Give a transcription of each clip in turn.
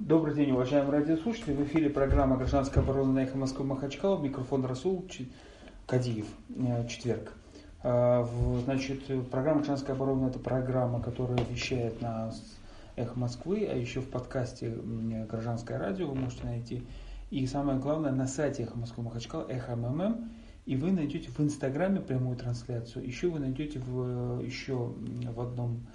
Добрый день, уважаемые радиослушатели. В эфире программа «Гражданская оборона» на эхо Москвы Махачкала. Микрофон Расул Кадиев. Э, четверг. Э, значит, программа «Гражданская оборона» – это программа, которая вещает на эхо Москвы, а еще в подкасте «Гражданское радио» вы можете найти. И самое главное, на сайте эхо Москвы Махачкала, эхо МММ. И вы найдете в Инстаграме прямую трансляцию. Еще вы найдете в, еще в одном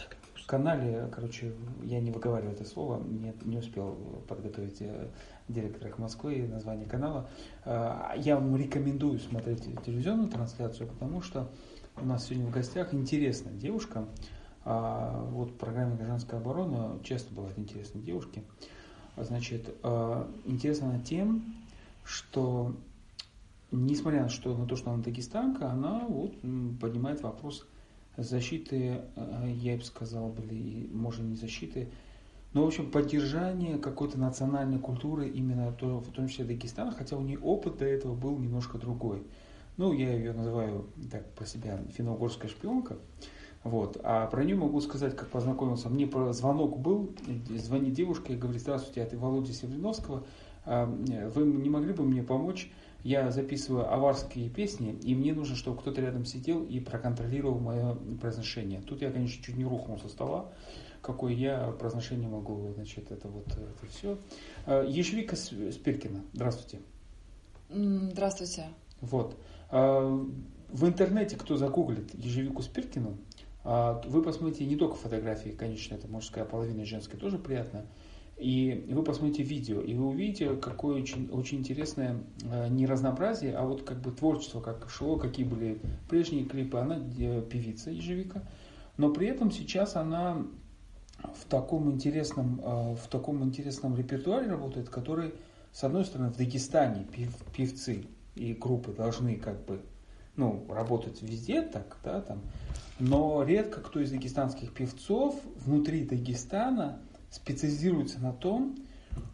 канале, короче, я не выговариваю это слово, не, не успел подготовить э, директор их Москвы название канала. Э, я вам рекомендую смотреть телевизионную трансляцию, потому что у нас сегодня в гостях интересная девушка. А, вот в программе «Гражданская оборона» часто бывают интересные девушки. Значит, э, интересна она тем, что несмотря на, на то, что она дагестанка, она вот поднимает вопрос защиты, э, я бы сказал, были, может, не защиты, но, в общем, поддержание какой-то национальной культуры именно в том числе Дагестана, хотя у нее опыт до этого был немножко другой. Ну, я ее называю так про себя финно-угорская шпионка. Вот. А про нее могу сказать, как познакомился. Мне звонок был, звонит девушка и говорит, здравствуйте, это Володя Севриновского. А, вы не могли бы мне помочь я записываю аварские песни, и мне нужно, чтобы кто-то рядом сидел и проконтролировал мое произношение. Тут я, конечно, чуть не рухнул со стола, какое я произношение могу, значит, это вот это все. А, Ежевика Спиркина, здравствуйте. Здравствуйте. Вот. А, в интернете, кто загуглит Ежевику Спиркину, а, вы посмотрите не только фотографии, конечно, это мужская половина женская тоже приятно, и вы посмотрите видео, и вы увидите, какое очень, очень интересное э, не разнообразие, а вот как бы творчество, как шло, какие были прежние клипы. Она э, певица ежевика, но при этом сейчас она в таком интересном, э, в таком интересном репертуаре работает, который, с одной стороны, в Дагестане пев, певцы и группы должны как бы ну, работать везде так, да, там, но редко кто из дагестанских певцов внутри Дагестана – специализируется на том,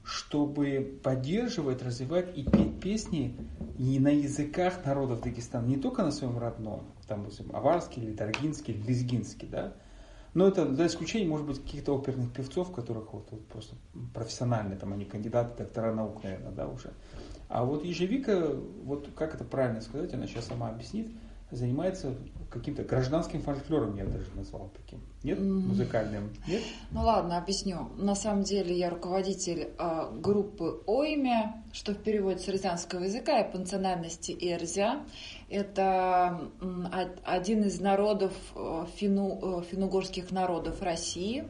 чтобы поддерживать, развивать и петь песни не на языках народов Дагестана, не только на своем родном, там, допустим, аварский или даргинский, или лезгинский, да, но это за исключением, может быть, каких-то оперных певцов, которых вот, вот просто профессиональные, там они кандидаты, доктора наук, наверное, да, уже. А вот ежевика, вот как это правильно сказать, она сейчас сама объяснит, занимается каким-то гражданским фольклором, я даже назвал таким. Нет? Музыкальным? Нет? Ну ладно, объясню. На самом деле я руководитель э, группы ОИМЕ, что в переводе с эрзианского языка и по национальности Эрзя. Это э, один из народов, э, фину, э, финугорских народов России.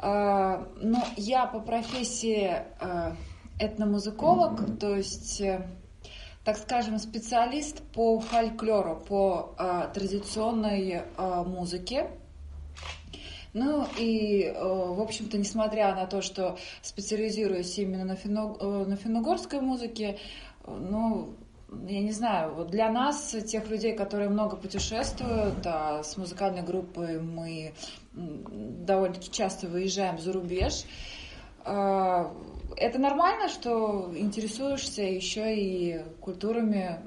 Э, но я по профессии э, этномузыковок, то есть... Э, так скажем, специалист по фольклору, по э, традиционной э, музыке. Ну и, э, в общем-то, несмотря на то, что специализируюсь именно на, фино, э, на финно музыке, ну, я не знаю, вот для нас, тех людей, которые много путешествуют, а с музыкальной группой мы довольно-таки часто выезжаем за рубеж, э, это нормально, что интересуешься еще и культурами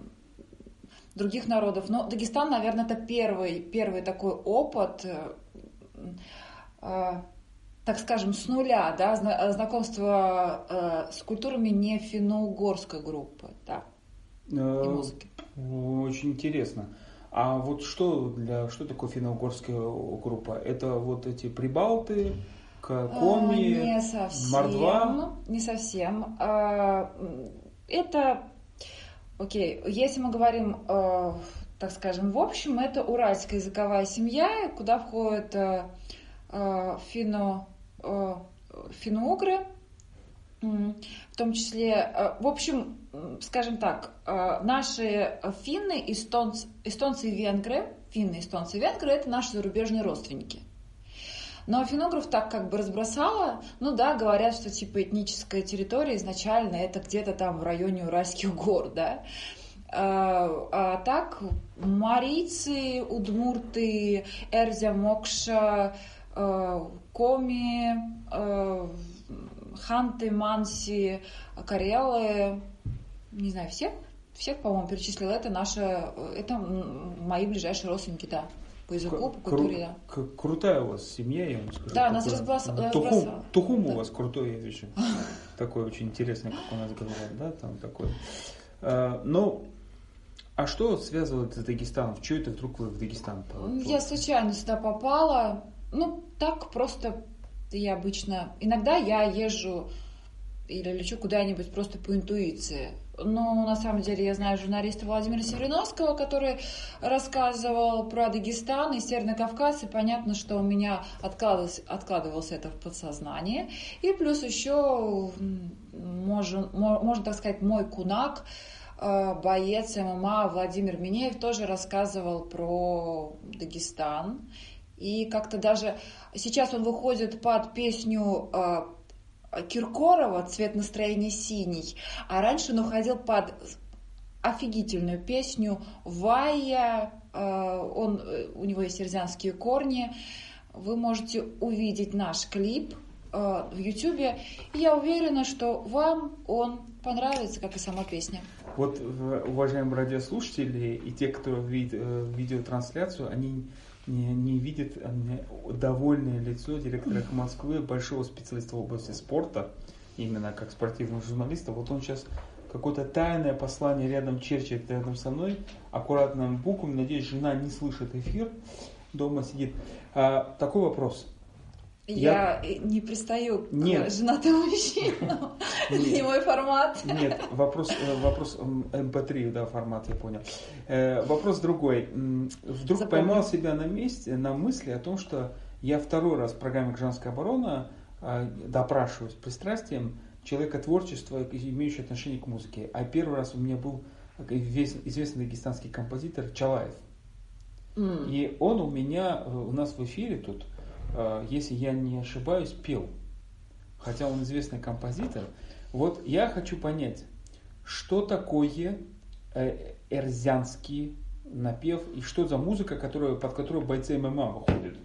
других народов. Но Дагестан, наверное, это первый, первый такой опыт, э, э, так скажем, с нуля, да, знакомство э, с культурами не финно-угорской группы, да, и музыки. Очень интересно. А вот что для что такое финно-угорская группа? Это вот эти прибалты, Коми, не совсем, Мордва? Не совсем. А, это, окей, если мы говорим, э, так скажем, в общем, это уральская языковая семья, куда входят э, финно, финно-угры, в том числе, в общем, скажем так, наши финны, эстонцы, эстонцы и венгры, финны, эстонцы и венгры – это наши зарубежные родственники – но финограф так как бы разбросала, ну да, говорят, что типа этническая территория изначально это где-то там в районе Уральских гор, да. А, а так марийцы, удмурты, Эрзя, Мокша, а, Коми, а, Ханты, Манси, Карелы, не знаю, всех, всех, по-моему, перечислила. Это наши, это мои ближайшие родственники, да. По языку, по культуре, да. Крутая у вас семья, я вам скажу. Да, нас разбросала. Тухум, тухум у вас крутой, я вижу. Такой очень интересный, как у нас говорят, да, там такой. А, ну, а что связывает с Дагестаном? Чего это вдруг вы в Дагестан? Я случайно сюда попала. Ну, так просто я обычно... Иногда я езжу или лечу куда-нибудь просто по интуиции. Но на самом деле я знаю журналиста Владимира Севериновского, который рассказывал про Дагестан и Северный Кавказ, и понятно, что у меня откладывалось, откладывалось это в подсознание. И плюс еще, можно, можно так сказать, мой кунак, э, боец ММА Владимир Минеев тоже рассказывал про Дагестан. И как-то даже сейчас он выходит под песню э, Киркорова «Цвет настроения синий», а раньше он уходил под офигительную песню «Вая», э, он, э, у него есть серзянские корни, вы можете увидеть наш клип э, в Ютубе. Я уверена, что вам он понравится, как и сама песня. Вот, уважаемые радиослушатели и те, кто видит видеотрансляцию, они не, не видит довольное лицо директора Москвы, большого специалиста в области спорта, именно как спортивного журналиста. Вот он сейчас какое-то тайное послание рядом черчит рядом со мной, аккуратным буквами. Надеюсь, жена не слышит эфир, дома сидит. А, такой вопрос. Я, я не пристаю Нет. к женатым мужчинам. Это не мой формат. Нет, вопрос, э, вопрос MP3, да, формат, я понял. Э, вопрос другой. Вдруг Запомню. поймал себя на месте, на мысли о том, что я второй раз в программе «Гражданская оборона» э, допрашиваюсь пристрастием человека творчества, имеющего отношение к музыке. А первый раз у меня был известный дагестанский композитор Чалаев. Mm. И он у меня, у нас в эфире тут, Э, если я не ошибаюсь, пел. Хотя он известный композитор. Вот я хочу понять, что такое э, эрзянский напев и что за музыка, которая, под которую бойцы ММА выходят.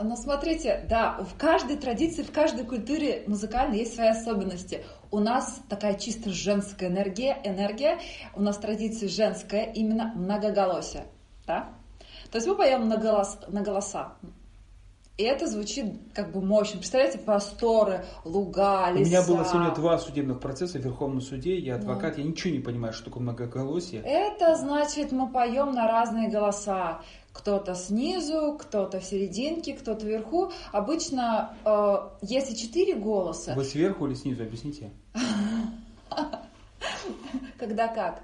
Ну, смотрите, да, в каждой традиции, в каждой культуре музыкальной есть свои особенности. У нас такая чисто женская энергия, энергия, у нас традиция женская, именно многоголосие, да? То есть мы поем на, голос, на голоса, и это звучит как бы мощно. Представляете, просторы, луга, леса. У меня было сегодня два судебных процесса в Верховном суде. Я адвокат, да. я ничего не понимаю, что такое многоголосие. Это значит, мы поем на разные голоса. Кто-то снизу, кто-то в серединке, кто-то вверху. Обычно, э, если четыре голоса... Вы сверху или снизу? Объясните. Когда как?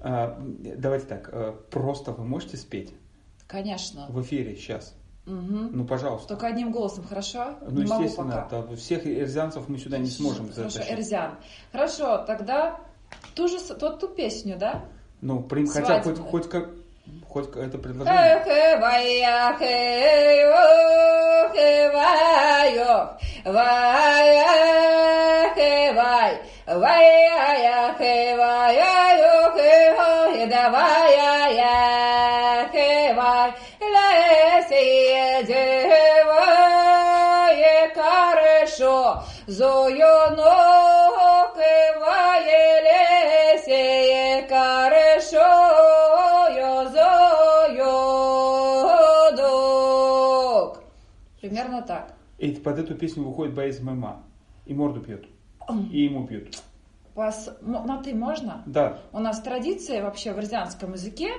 А, давайте так, э, просто вы можете спеть? Конечно. В эфире сейчас. Угу. Ну, пожалуйста. Только одним голосом, хорошо? Ну, не естественно, могу пока. Всех эрзянцев мы сюда не сможем Хорошо, затащить. эрзян. Хорошо, тогда ту же ту, ту песню, да? Ну, прим, хотя хоть, хоть как хоть это предложение. хорошо, зоёно кываелесе хорошо, yo зоёдок. Примерно так. И под эту песню выходит боец ММА и морду пьет. И ему пьют. Вас, на ты можно? Да. У нас традиция вообще в арзианском языке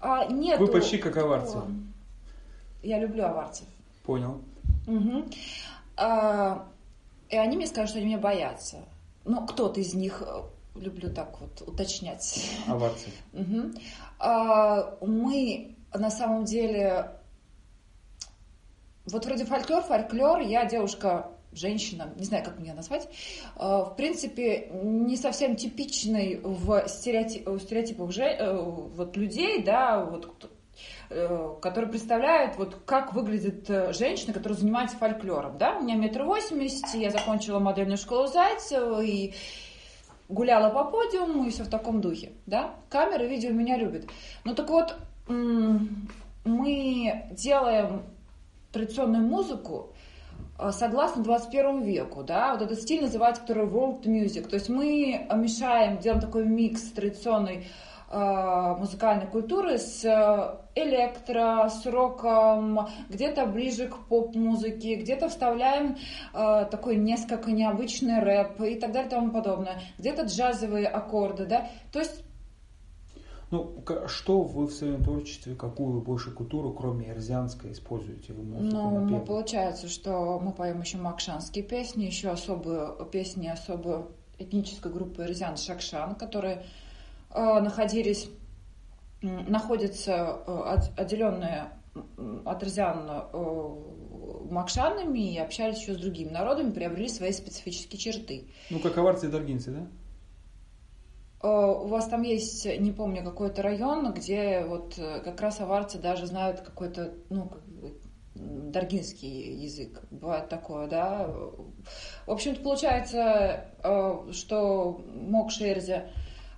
а, нет. Вы почти как аварцы. Я люблю аварцев. Понял. Угу. А, и они мне скажут, что они меня боятся. Ну, кто-то из них, э, люблю так вот уточнять. Овации. Угу. А, мы на самом деле, вот вроде фольклор, фольклор, я девушка женщина, не знаю, как меня назвать, а, в принципе, не совсем типичный в стереотип, стереотипах же, э, вот людей, да, вот Э, который представляет, вот как выглядит э, женщина, которая занимается фольклором. Да? У меня метр восемьдесят, я закончила модельную школу Зайцева и гуляла по подиуму и все в таком духе. Да? Камеры, видео меня любят. Ну так вот, мы делаем традиционную музыку, э, согласно 21 веку, да, вот этот стиль называется, который world music, то есть мы мешаем, делаем такой микс традиционной музыкальной культуры с электро, с роком, где-то ближе к поп-музыке, где-то вставляем э, такой несколько необычный рэп и так далее и тому подобное, где-то джазовые аккорды, да, то есть ну, что вы в своем творчестве, какую больше культуру, кроме эрзианской, используете в музыку? Ну, ну, получается, что мы поем еще макшанские песни, еще особые песни особой этнической группы эрзиан Шакшан, которые э, находились, находятся э, отделенные от эрзиан э, макшанами и общались еще с другими народами, приобрели свои специфические черты. Ну, как аварцы и даргинцы, да? Э, у вас там есть, не помню, какой-то район, где вот э, как раз аварцы даже знают какой-то, ну, даргинский язык. Бывает такое, да. В общем-то, получается, э, что Мокшерзе,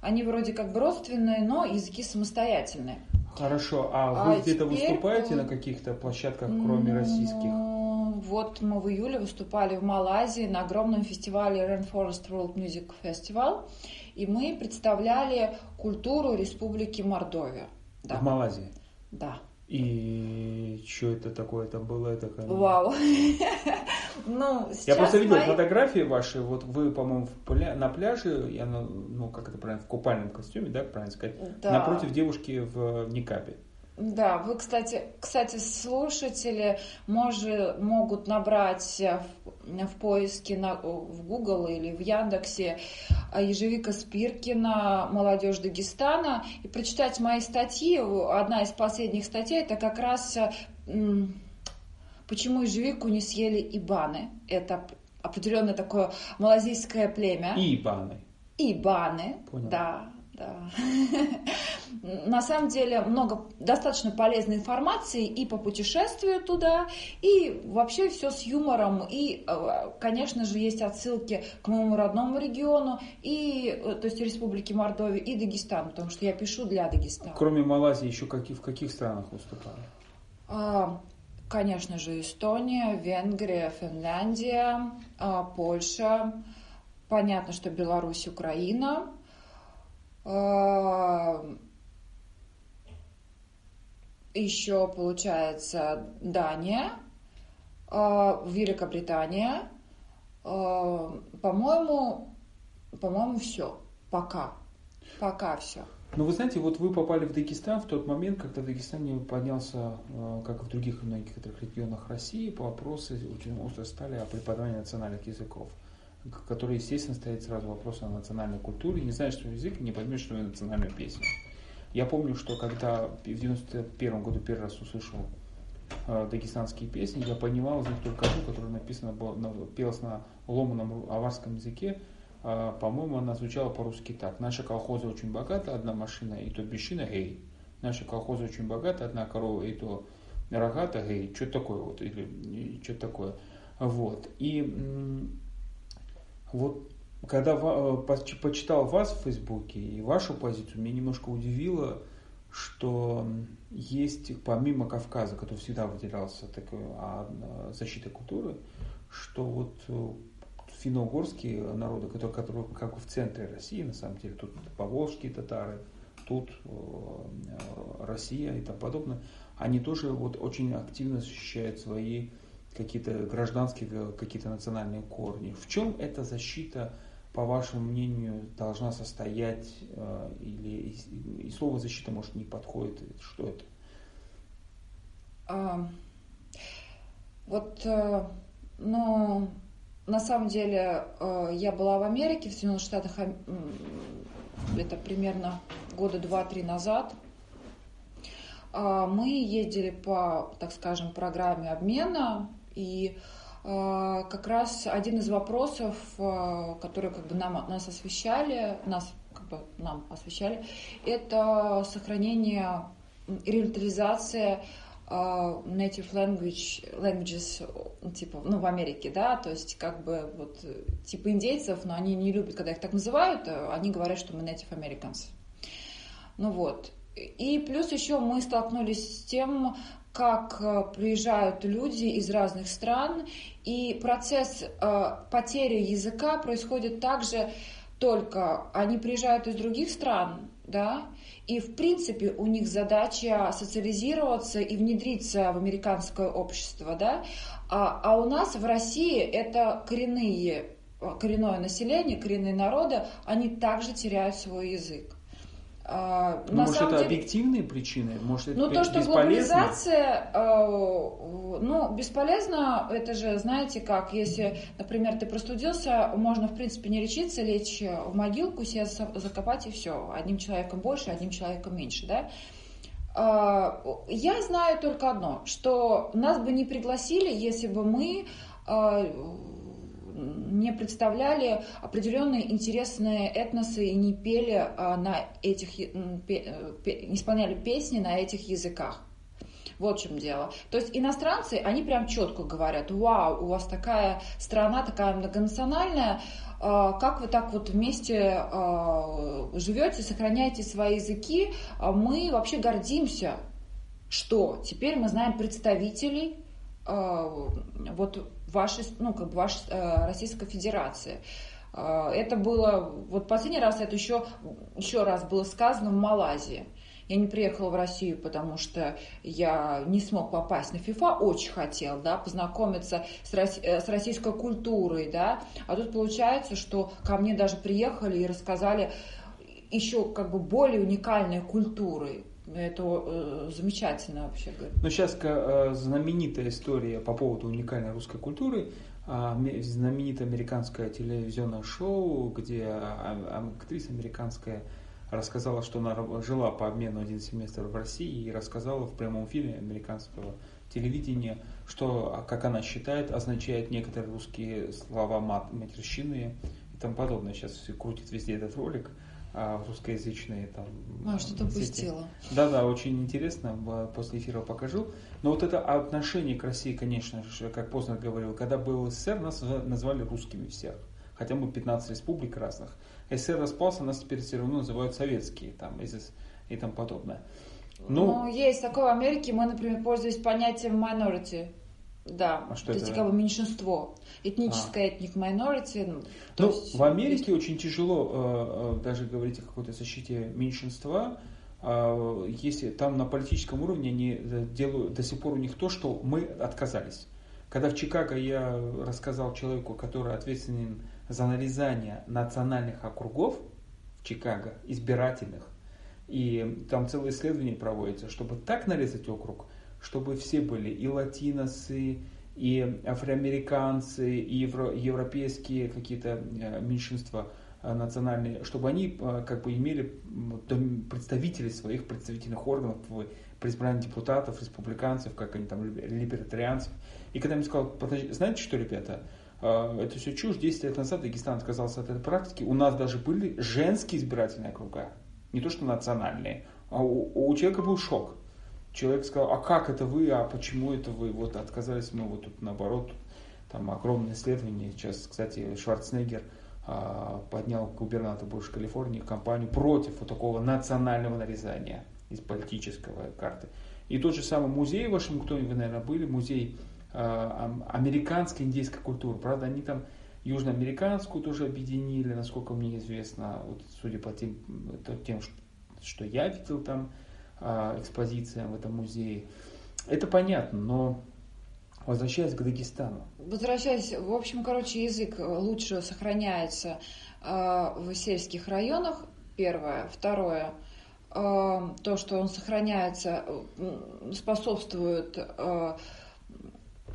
они вроде как бы родственные, но языки самостоятельные. Хорошо, а вы а где-то теперь... выступаете на каких-то площадках, кроме российских? Вот мы в июле выступали в Малайзии на огромном фестивале Rainforest World Music Festival и мы представляли культуру Республики Мордовия. Да. В Малайзии? Да. И что это такое там было? Это. Вау. Ну, я просто видел мои... фотографии ваши, вот вы, по-моему, пля... на пляже, я, ну, как это правильно, в купальном костюме, да, правильно сказать, да. напротив девушки в никапе. Да, вы, кстати, кстати, слушатели може, могут набрать в, в поиске на, в Google или в Яндексе Ежевика Спиркина «Молодежь Дагестана» и прочитать мои статьи. Одна из последних статей это как раз почему ежевику не съели ибаны. Это определенное такое малазийское племя. Ибаны. Ибаны, Понял. да. Да. На самом деле много, достаточно полезной информации и по путешествию туда, и вообще все с юмором. И, э, конечно же, есть отсылки к моему родному региону, и, э, то есть Республике Мордовия и Дагестан, потому что я пишу для Дагестана. Кроме Малайзии, еще какие, в каких странах выступали? А, конечно же, Эстония, Венгрия, Финляндия, а, Польша. Понятно, что Беларусь, Украина – а, еще получается Дания, а, Великобритания. По-моему, по-моему, все. Пока. Пока все. Ну, вы знаете, вот вы попали в Дагестан в тот момент, когда в Дагестане поднялся, как и в других некоторых регионах России, вопросы очень остро стали о преподавании национальных языков который, естественно, стоит сразу вопрос о национальной культуре. Не знаешь свой язык, не поймешь свою национальную песню. Я помню, что когда в 91 году первый раз услышал э, дагестанские песни, я понимал из них только одну, которая написана была, пелась на ломаном аварском языке. Э, по-моему, она звучала по-русски так. Наша колхоза очень богата, одна машина и то бесчина, гей. Наша колхоза очень богата, одна корова и то рогата, гей. Что такое вот, или что такое. Вот. И вот когда э, почитал вас в Фейсбуке и вашу позицию, меня немножко удивило, что есть, помимо Кавказа, который всегда выделялся такой а, а защитой культуры, что вот э, финно-угорские народы, которые, которые как в центре России, на самом деле, тут поволжские татары, тут э, Россия и тому подобное, они тоже вот очень активно защищают свои какие-то гражданские, какие-то национальные корни. В чем эта защита, по вашему мнению, должна состоять? Э, или и слово защита, может, не подходит? Что это? А, вот, э, ну, на самом деле, э, я была в Америке, в Соединенных Штатах, это примерно года два-три назад. А, мы ездили по, так скажем, программе обмена и э, как раз один из вопросов, э, которые как бы нам, нас освещали, нас как бы нам освещали, это сохранение и реализация э, native language, languages, типа, ну, в Америке, да, то есть, как бы, вот, типа индейцев, но они не любят, когда их так называют, они говорят, что мы native Americans. Ну вот. И плюс еще мы столкнулись с тем, как э, приезжают люди из разных стран, и процесс э, потери языка происходит также только они приезжают из других стран, да, и, в принципе, у них задача социализироваться и внедриться в американское общество, да, а, а у нас в России это коренные, коренное население, коренные народы, они также теряют свой язык. А, ну, может, это деле... объективные причины? Может, это ну, то, что глобализация, э, ну, бесполезно, это же, знаете как, если, например, ты простудился, можно, в принципе, не лечиться, лечь в могилку, себя закопать и все. Одним человеком больше, одним человеком меньше, да? А, я знаю только одно, что нас бы не пригласили, если бы мы а, не представляли определенные интересные этносы и не пели а, на этих, не исполняли песни на этих языках. Вот в чем дело. То есть иностранцы, они прям четко говорят, вау, у вас такая страна, такая многонациональная, а, как вы так вот вместе а, живете, сохраняете свои языки. Мы вообще гордимся, что теперь мы знаем представителей вот вашей, ну, как бы вашей э, Российской Федерации. Э, это было, вот последний раз это еще, еще раз было сказано в Малайзии. Я не приехала в Россию, потому что я не смог попасть на ФИФА, очень хотел, да, познакомиться с, э, с российской культурой, да, а тут получается, что ко мне даже приехали и рассказали еще как бы более уникальной культуры, это э, замечательно вообще. Но сейчас э, знаменитая история по поводу уникальной русской культуры, э, знаменитое американское телевизионное шоу, где а, актриса американская рассказала, что она жила по обмену один семестр в России и рассказала в прямом эфире американского телевидения, что, как она считает, означает некоторые русские слова мат, матерщины и тому подобное. Сейчас крутит везде этот ролик а, русскоязычные там. А, что-то упустила. Да-да, очень интересно, после эфира покажу. Но вот это отношение к России, конечно же, как поздно говорил, когда был СССР, нас назвали русскими всех. Хотя мы 15 республик разных. СССР распался, нас теперь все равно называют советские там, и тому подобное. Ну, ну, есть такое в Америке, мы, например, пользуемся понятием minority. Да, а что то это? есть как бы меньшинство. Этническое а. этник minority. Ну, ну есть... в Америке очень тяжело э, э, даже говорить о какой-то защите меньшинства, э, если там на политическом уровне они делают до сих пор у них то, что мы отказались. Когда в Чикаго я рассказал человеку, который ответственен за нарезание национальных округов в Чикаго, избирательных, и там целое исследование проводится, чтобы так нарезать округ – чтобы все были и латиносы, и афроамериканцы, и евро, европейские какие-то э, меньшинства э, национальные, чтобы они э, как бы имели представителей своих представительных органов при избрании депутатов, республиканцев, как они там, либертарианцев. И когда я им сказал, знаете что, ребята, это все чушь, 10 лет назад Дагестан отказался от этой практики, у нас даже были женские избирательные округа, не то что национальные, а у, у человека был шок человек сказал, а как это вы, а почему это вы, вот отказались мы, вот тут наоборот, там огромное исследование, сейчас, кстати, Шварценеггер а, поднял губернатор бывшей Калифорнии кампанию против вот такого национального нарезания из политического карты. И тот же самый музей в Вашингтоне, вы, наверное, были, музей а, американской индейской культуры, правда, они там южноамериканскую тоже объединили, насколько мне известно, вот, судя по тем, тем, что я видел там, экспозициям в этом музее. Это понятно, но возвращаясь к Дагестану. Возвращаясь, в общем, короче, язык лучше сохраняется а, в сельских районах, первое. Второе, а, то, что он сохраняется, способствует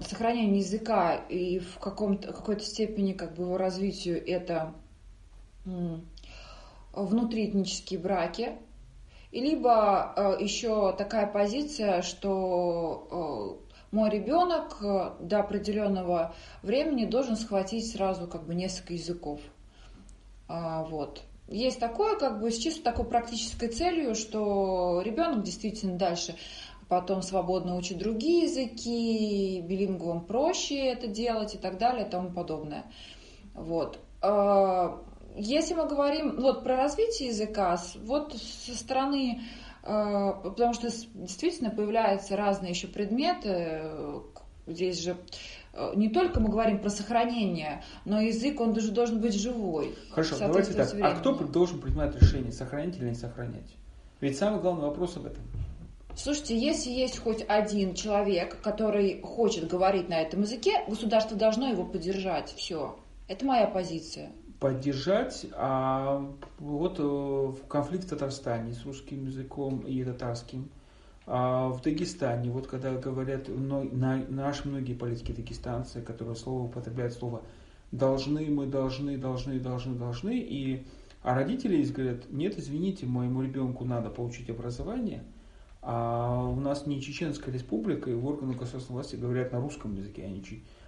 сохранению языка и в каком-то, какой-то степени как бы его развитию это внутриэтнические браки, и либо э, еще такая позиция, что э, мой ребенок э, до определенного времени должен схватить сразу как бы несколько языков. А, вот. Есть такое, как бы с чисто такой практической целью, что ребенок действительно дальше потом свободно учит другие языки, билингвом проще это делать и так далее и тому подобное. Вот. А, если мы говорим вот про развитие языка, вот со стороны, э, потому что действительно появляются разные еще предметы, здесь же э, не только мы говорим про сохранение, но язык, он даже должен быть живой. Хорошо, давайте так. А кто должен принимать решение, сохранять или не сохранять? Ведь самый главный вопрос об этом. Слушайте, если есть хоть один человек, который хочет говорить на этом языке, государство должно его поддержать. Все. Это моя позиция. Поддержать, а вот э, в конфликт в Татарстане с русским языком и татарским, а в Дагестане, вот когда говорят на, наши многие политики дагестанцы, которые слово употребляют слово должны, мы должны, должны, должны, должны, и а родители говорят, нет, извините, моему ребенку надо получить образование – а у нас не Чеченская республика, и в органах государственной власти говорят на русском языке, а не,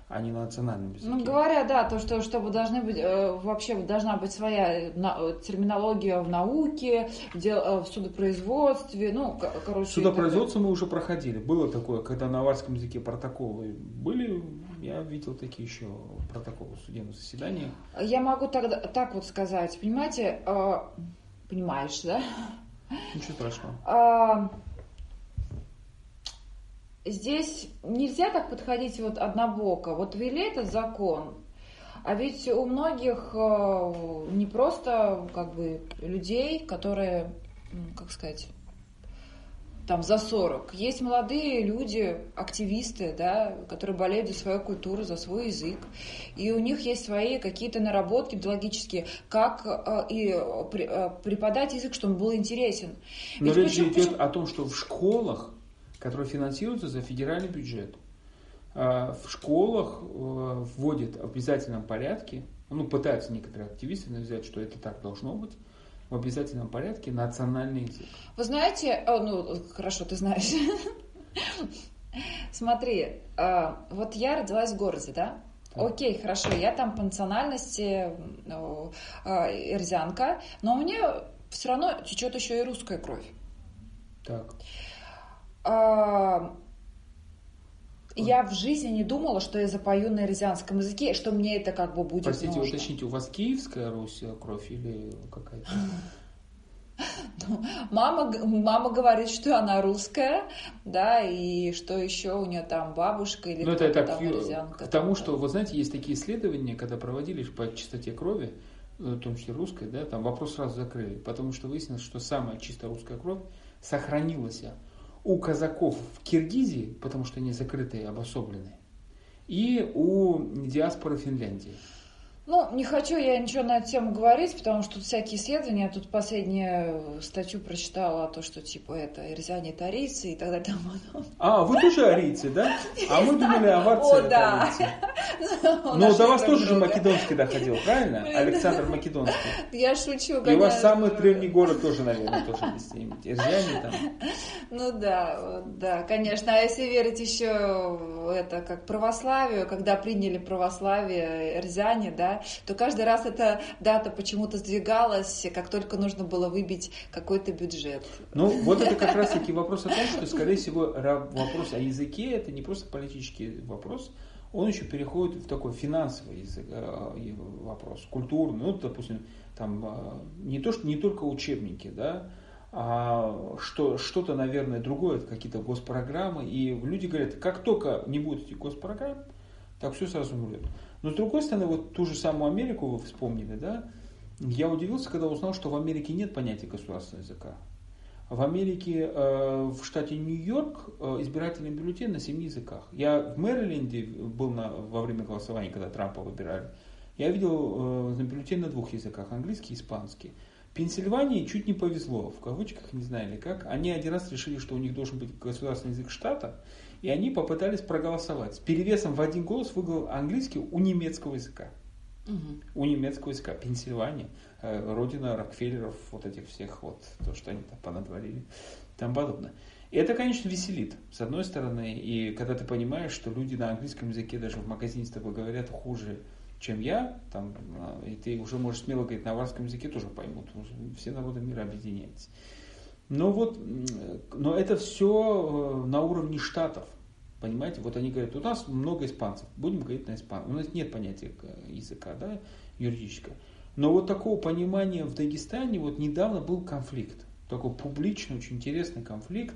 а не на национальном языке. Ну, говоря, да, то, что чтобы должны быть, э, вообще должна быть своя на, терминология в науке, в, дел, э, в судопроизводстве, ну, короче. Судопроизводство это... мы уже проходили. Было такое, когда на аварском языке протоколы были, я видел такие еще протоколы судебных заседаний. Я могу тогда так вот сказать, понимаете, э, понимаешь, да? Ничего страшного. Здесь нельзя так подходить вот однобоко. Вот ввели этот закон, а ведь у многих э, не просто как бы людей, которые, как сказать, там за 40. Есть молодые люди, активисты, да, которые болеют за свою культуру, за свой язык. И у них есть свои какие-то наработки методологические, как э, и э, преподать язык, чтобы он был интересен. Но Ведь речь идет почему... о том, что в школах которые финансируются за федеральный бюджет. А, в школах э, вводят в обязательном порядке, ну, пытаются некоторые активисты навязать, что это так должно быть, в обязательном порядке национальный язык. Вы знаете, о, ну, хорошо, ты знаешь. Смотри, а, вот я родилась в городе, да? Окей, хорошо, я там по национальности эрзянка, но у меня все равно течет еще и русская кровь. Так. Я в жизни не думала, что я запою на рязанском языке, что мне это как бы будет Простите, нужно. уточните, у вас киевская Русь э, кровь или какая-то? Ну, мама, мама говорит, что она русская, да, и что еще у нее там бабушка или Ну, это так, там к тому, что, вы знаете, есть такие исследования, когда проводили по чистоте крови, э, в том числе русской, да, там вопрос сразу закрыли, потому что выяснилось, что самая чистая русская кровь сохранилась у казаков в Киргизии, потому что они закрытые, обособленные, и у диаспоры Финляндии. Ну, не хочу я ничего на эту тему говорить, потому что тут всякие исследования. Я тут последнюю статью прочитала, то, что типа это ирзяне это арийцы и так далее. Тому. А, вы тоже арийцы, да? А мы думали, аварцы О, да. Ну, ну до вас тоже же Македонский доходил, правильно? Александр Македонский. Я шучу. И у вас самый древний город тоже, наверное, тоже где-нибудь. Ирзяне там. Ну да, да, конечно. А если верить еще это как православию, когда приняли православие Ирзяне, да, то каждый раз эта дата почему-то сдвигалась, как только нужно было выбить какой-то бюджет. Ну, вот это как раз-таки вопрос о том, что, скорее всего, вопрос о языке – это не просто политический вопрос, он еще переходит в такой финансовый язык, э, вопрос, культурный, ну, допустим, там э, не, то, что, не только учебники, да, а что, что-то, наверное, другое, какие-то госпрограммы. И люди говорят, как только не будет этих госпрограмм, так все сразу умрет. Но с другой стороны, вот ту же самую Америку вы вспомнили, да? Я удивился, когда узнал, что в Америке нет понятия государственного языка. В Америке, э, в штате Нью-Йорк, э, избирательный бюллетень на семи языках. Я в Мэриленде был на, во время голосования, когда Трампа выбирали. Я видел э, бюллетень на двух языках, английский и испанский. Пенсильвании чуть не повезло, в кавычках, не знаю ли как. Они один раз решили, что у них должен быть государственный язык штата, и они попытались проголосовать. С перевесом в один голос выиграл английский у немецкого языка. Угу. У немецкого языка. Пенсильвания, э, родина Рокфеллеров, вот этих всех, вот то, что они там понатворили, там подобное. И это, конечно, веселит, с одной стороны, и когда ты понимаешь, что люди на английском языке даже в магазине с тобой говорят хуже, чем я, там, а, и ты уже можешь смело говорить на аварском языке, тоже поймут, все народы мира объединяются. Но вот, но это все э, на уровне штатов. Понимаете, вот они говорят, у нас много испанцев, будем говорить на испанском. У нас нет понятия языка, да, юридического. Но вот такого понимания в Дагестане, вот недавно был конфликт, такой публичный, очень интересный конфликт.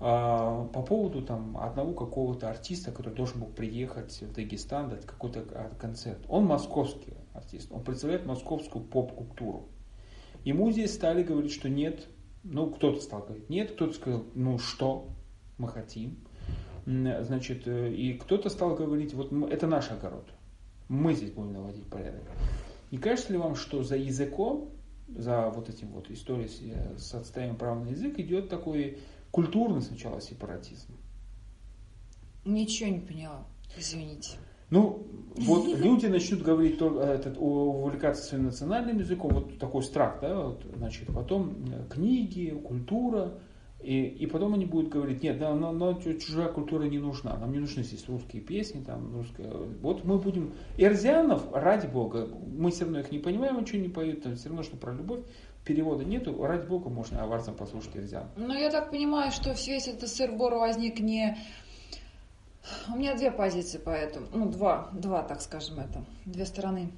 а, по поводу там одного какого-то артиста, который должен был приехать в Дагестан, дать какой-то а, концерт. Он московский артист, он представляет московскую поп-культуру. Ему здесь стали говорить, что нет, ну кто-то стал говорить нет, кто-то сказал, ну что мы хотим. Значит, э, и кто-то стал говорить, вот это наш огород, мы здесь будем наводить порядок. Не кажется ли вам, что за языком, за вот этим вот историей с отстаиванием права на язык идет такой культурный сначала сепаратизм? Ничего не поняла, извините. Ну, вот люди начнут говорить, этот, увлекаться своим национальным языком, вот такой страх, да, вот, значит, потом э, книги, культура, и, и потом они будут говорить, нет, да, но, но чужая культура не нужна, нам не нужны здесь русские песни, там, русская, вот мы будем, Эрзианов, ради бога, мы все равно их не понимаем, он что не поют, там, все равно, что про любовь, перевода нету, ради бога можно аварцам послушать Эрзиан. Ну, я так понимаю, что весь этот сыр-бор возник не... У меня две позиции по этому, ну, два, два, так скажем, это, две стороны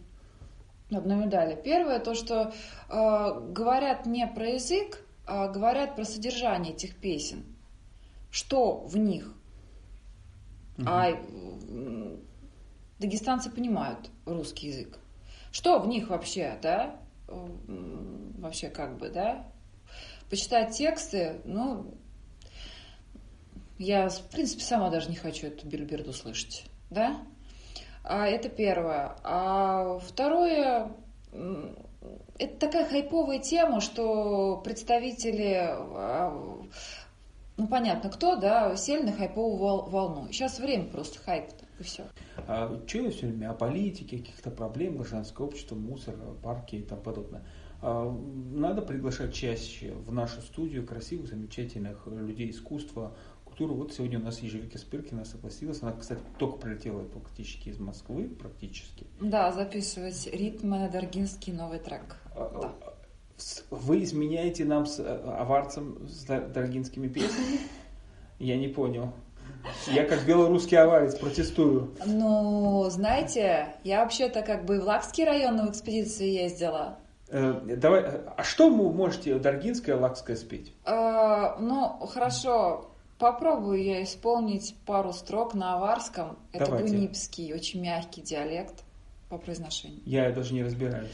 одной медали. Первое, то, что э, говорят не про язык, а, говорят про содержание этих песен, что в них. Угу. А дагестанцы понимают русский язык. Что в них вообще, да? Вообще как бы, да? Почитать тексты, ну, я, в принципе, сама даже не хочу эту бильберду слышать, да? А это первое. А второе, это такая хайповая тема, что представители, а, ну понятно кто, да, сели на хайповую волну. Сейчас время просто хайп и все. А, что все время о политике, каких-то проблем гражданского общества, мусор, парки и тому подобное. А, надо приглашать чаще в нашу студию красивых, замечательных людей искусства, культуру. Вот сегодня у нас Ежевика Спиркина согласилась. Она, кстати, только прилетела практически из Москвы, практически. Да, записывать ритмы Даргинский новый трек. А, да. Вы изменяете нам с э, аварцем с даргинскими песнями? Я не понял. Я как белорусский аварец протестую. Ну, знаете, я вообще-то как бы в Лакский район в экспедиции ездила. Э, давай, а что вы можете Даргинское, Лакское спеть? Э, ну, хорошо. Попробую я исполнить пару строк на аварском. Это Давайте. бунипский, очень мягкий диалект по произношению. Я даже не разбираюсь.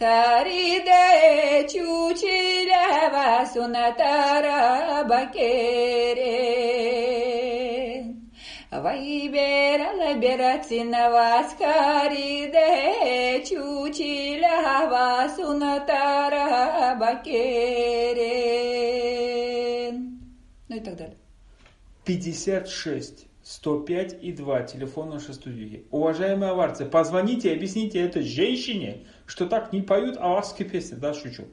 Хариде чучилева сунатара бакере Вайбера лабератина васкариде чучила васунатара бакерен. Ну и так далее. 56 105 и 2, телефон нашей студии. Уважаемые аварцы, позвоните и объясните этой женщине, что так не поют аварские песни. Да, шучу.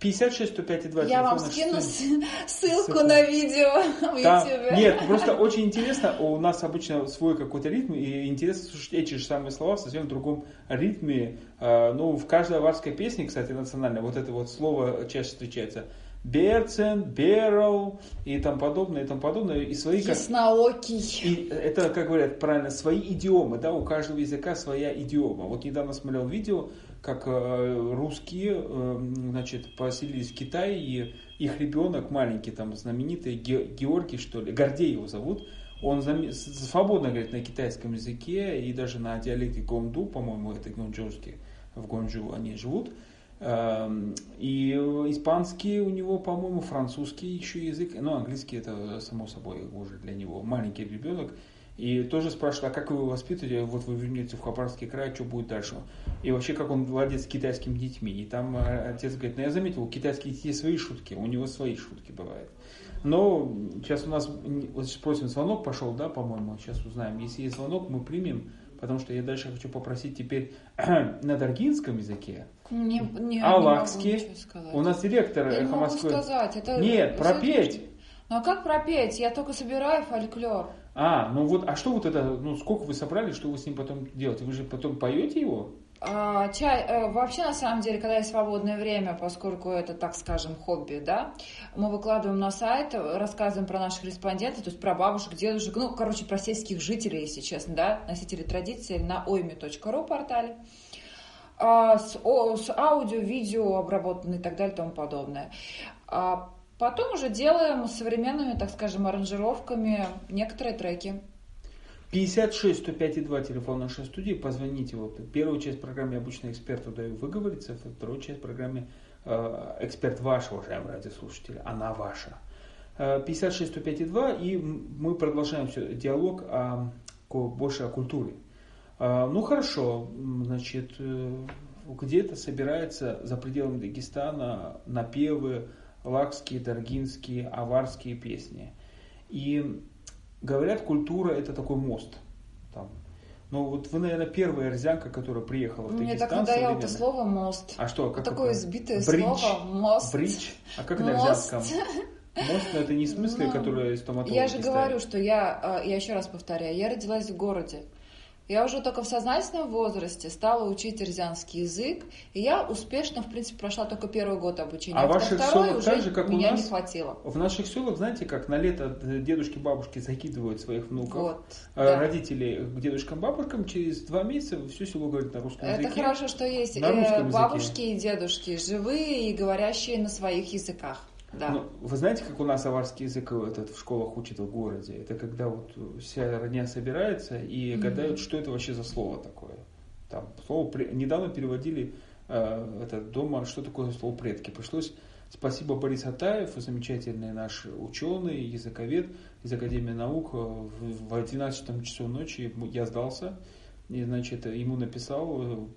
56 105 и 2 Я вам скину ссылку, на видео в Там, YouTube. Нет, просто очень интересно, у нас обычно свой какой-то ритм, и интересно слушать эти же самые слова в совсем другом ритме. А, ну, в каждой аварской песне, кстати, национальной, вот это вот слово чаще встречается. Берцен, Берл и там подобное, и там подобное. И свои Ясноокий. И это, как говорят правильно, свои идиомы, да, у каждого языка своя идиома. Вот недавно смотрел видео, как э, русские, э, значит, поселились в Китае, и их ребенок маленький, там, знаменитый, Георгий, что ли, Гордей его зовут, он свободно говорит на китайском языке и даже на диалекте Гонду, по-моему, это гонджоуский, в Гонджу они живут. Эм, и испанский у него, по-моему, французский еще язык, ну, английский это само собой уже для него маленький ребенок. И тоже спрашивают, а как вы его воспитываете, вот вы вернете в Хабаровский край, что будет дальше? И вообще, как он владеет китайскими детьми. И там э, отец говорит, ну я заметил, у китайских детей свои шутки, у него свои шутки бывают. Но сейчас у нас, вот сейчас просим звонок пошел, да, по-моему, сейчас узнаем. Если есть звонок, мы примем, потому что я дальше хочу попросить теперь на даргинском языке, не, не, алакский. У нас директор я Эхо Москвы. сказать. Это Нет, пропеть. Ну а как пропеть? Я только собираю фольклор. А, ну вот, а что вот это, ну сколько вы собрали, что вы с ним потом делаете? Вы же потом поете его? А, чай, э, вообще, на самом деле, когда есть свободное время, поскольку это, так скажем, хобби, да, мы выкладываем на сайт, рассказываем про наших респондентов, то есть про бабушек, дедушек, ну, короче, про сельских жителей, если честно, да, носители традиции на oime.ru портале. А, с, о, с аудио, видео обработаны и так далее и тому подобное. А потом уже делаем современными, так скажем, аранжировками некоторые треки. 56 105 2 телефон нашей студии. Позвоните. Вот первую часть программы обычно эксперту даю выговориться, вторую часть программы э, эксперт ваш, уважаемые радиослушатели, она ваша. 56 105 2 и мы продолжаем все, диалог о, больше о культуре. Э, ну хорошо, значит, э, где-то собирается за пределами Дагестана напевы лакские, даргинские, аварские песни. И Говорят, культура это такой мост. Там. Но вот вы, наверное, первая арзянка, которая приехала в Мне Дагестан. Мне так надоело это слово «мост». А что? Как Такое это? избитое Бридж, слово «мост». Бридж? А как на арзянском? Мост, но это не в смысле, ну, который стоматологи Я же ставят. говорю, что я, э, я еще раз повторяю, я родилась в городе. Я уже только в сознательном возрасте стала учить ирзианский язык, и я успешно, в принципе, прошла только первый год обучения. А, а ваших селах так же, как меня у нас? не хватило. В наших селах, знаете, как на лето дедушки, бабушки закидывают своих внуков, вот, а да. родители к дедушкам, бабушкам, через два месяца все село говорит на русском Это языке. Это хорошо, что есть на э, бабушки языке. и дедушки живые и говорящие на своих языках. Да. Ну, вы знаете, как у нас аварский язык этот в школах учат в городе? Это когда вот вся родня собирается и mm-hmm. гадают, что это вообще за слово такое. Там слово недавно переводили э, это дома, что такое слово предки. Пришлось спасибо Борис Атаев, замечательный наш ученый, языковед из Академии наук. В 12 часу ночи я сдался. И, значит, ему написал,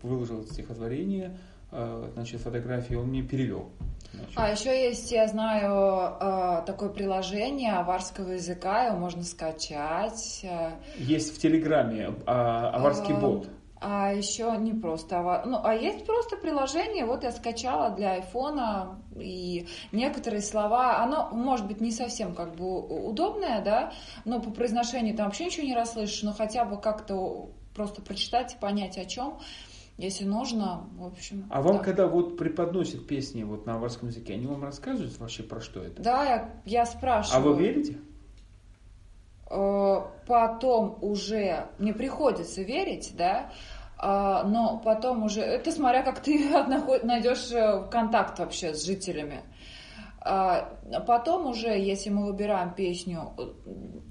выложил стихотворение, э, значит, фотографии, он мне перевел. А еще есть, я знаю, э, такое приложение аварского языка, его можно скачать. Э. Есть в Телеграме а, аварский бот. А еще не просто авар... Ну, а есть просто приложение, вот я скачала для айфона, и некоторые слова, оно может быть не совсем как бы удобное, да, но по произношению там вообще ничего не расслышишь, но хотя бы как-то просто прочитать и понять о чем. Если нужно, в общем. А вам, да. когда вот преподносят песни вот на аварском языке, они вам рассказывают вообще про что это? Да, я, я спрашиваю. А вы верите? Э, потом уже не приходится верить, да, а, но потом уже, это смотря как ты найдешь э, контакт вообще с жителями. Потом уже, если мы выбираем песню, э,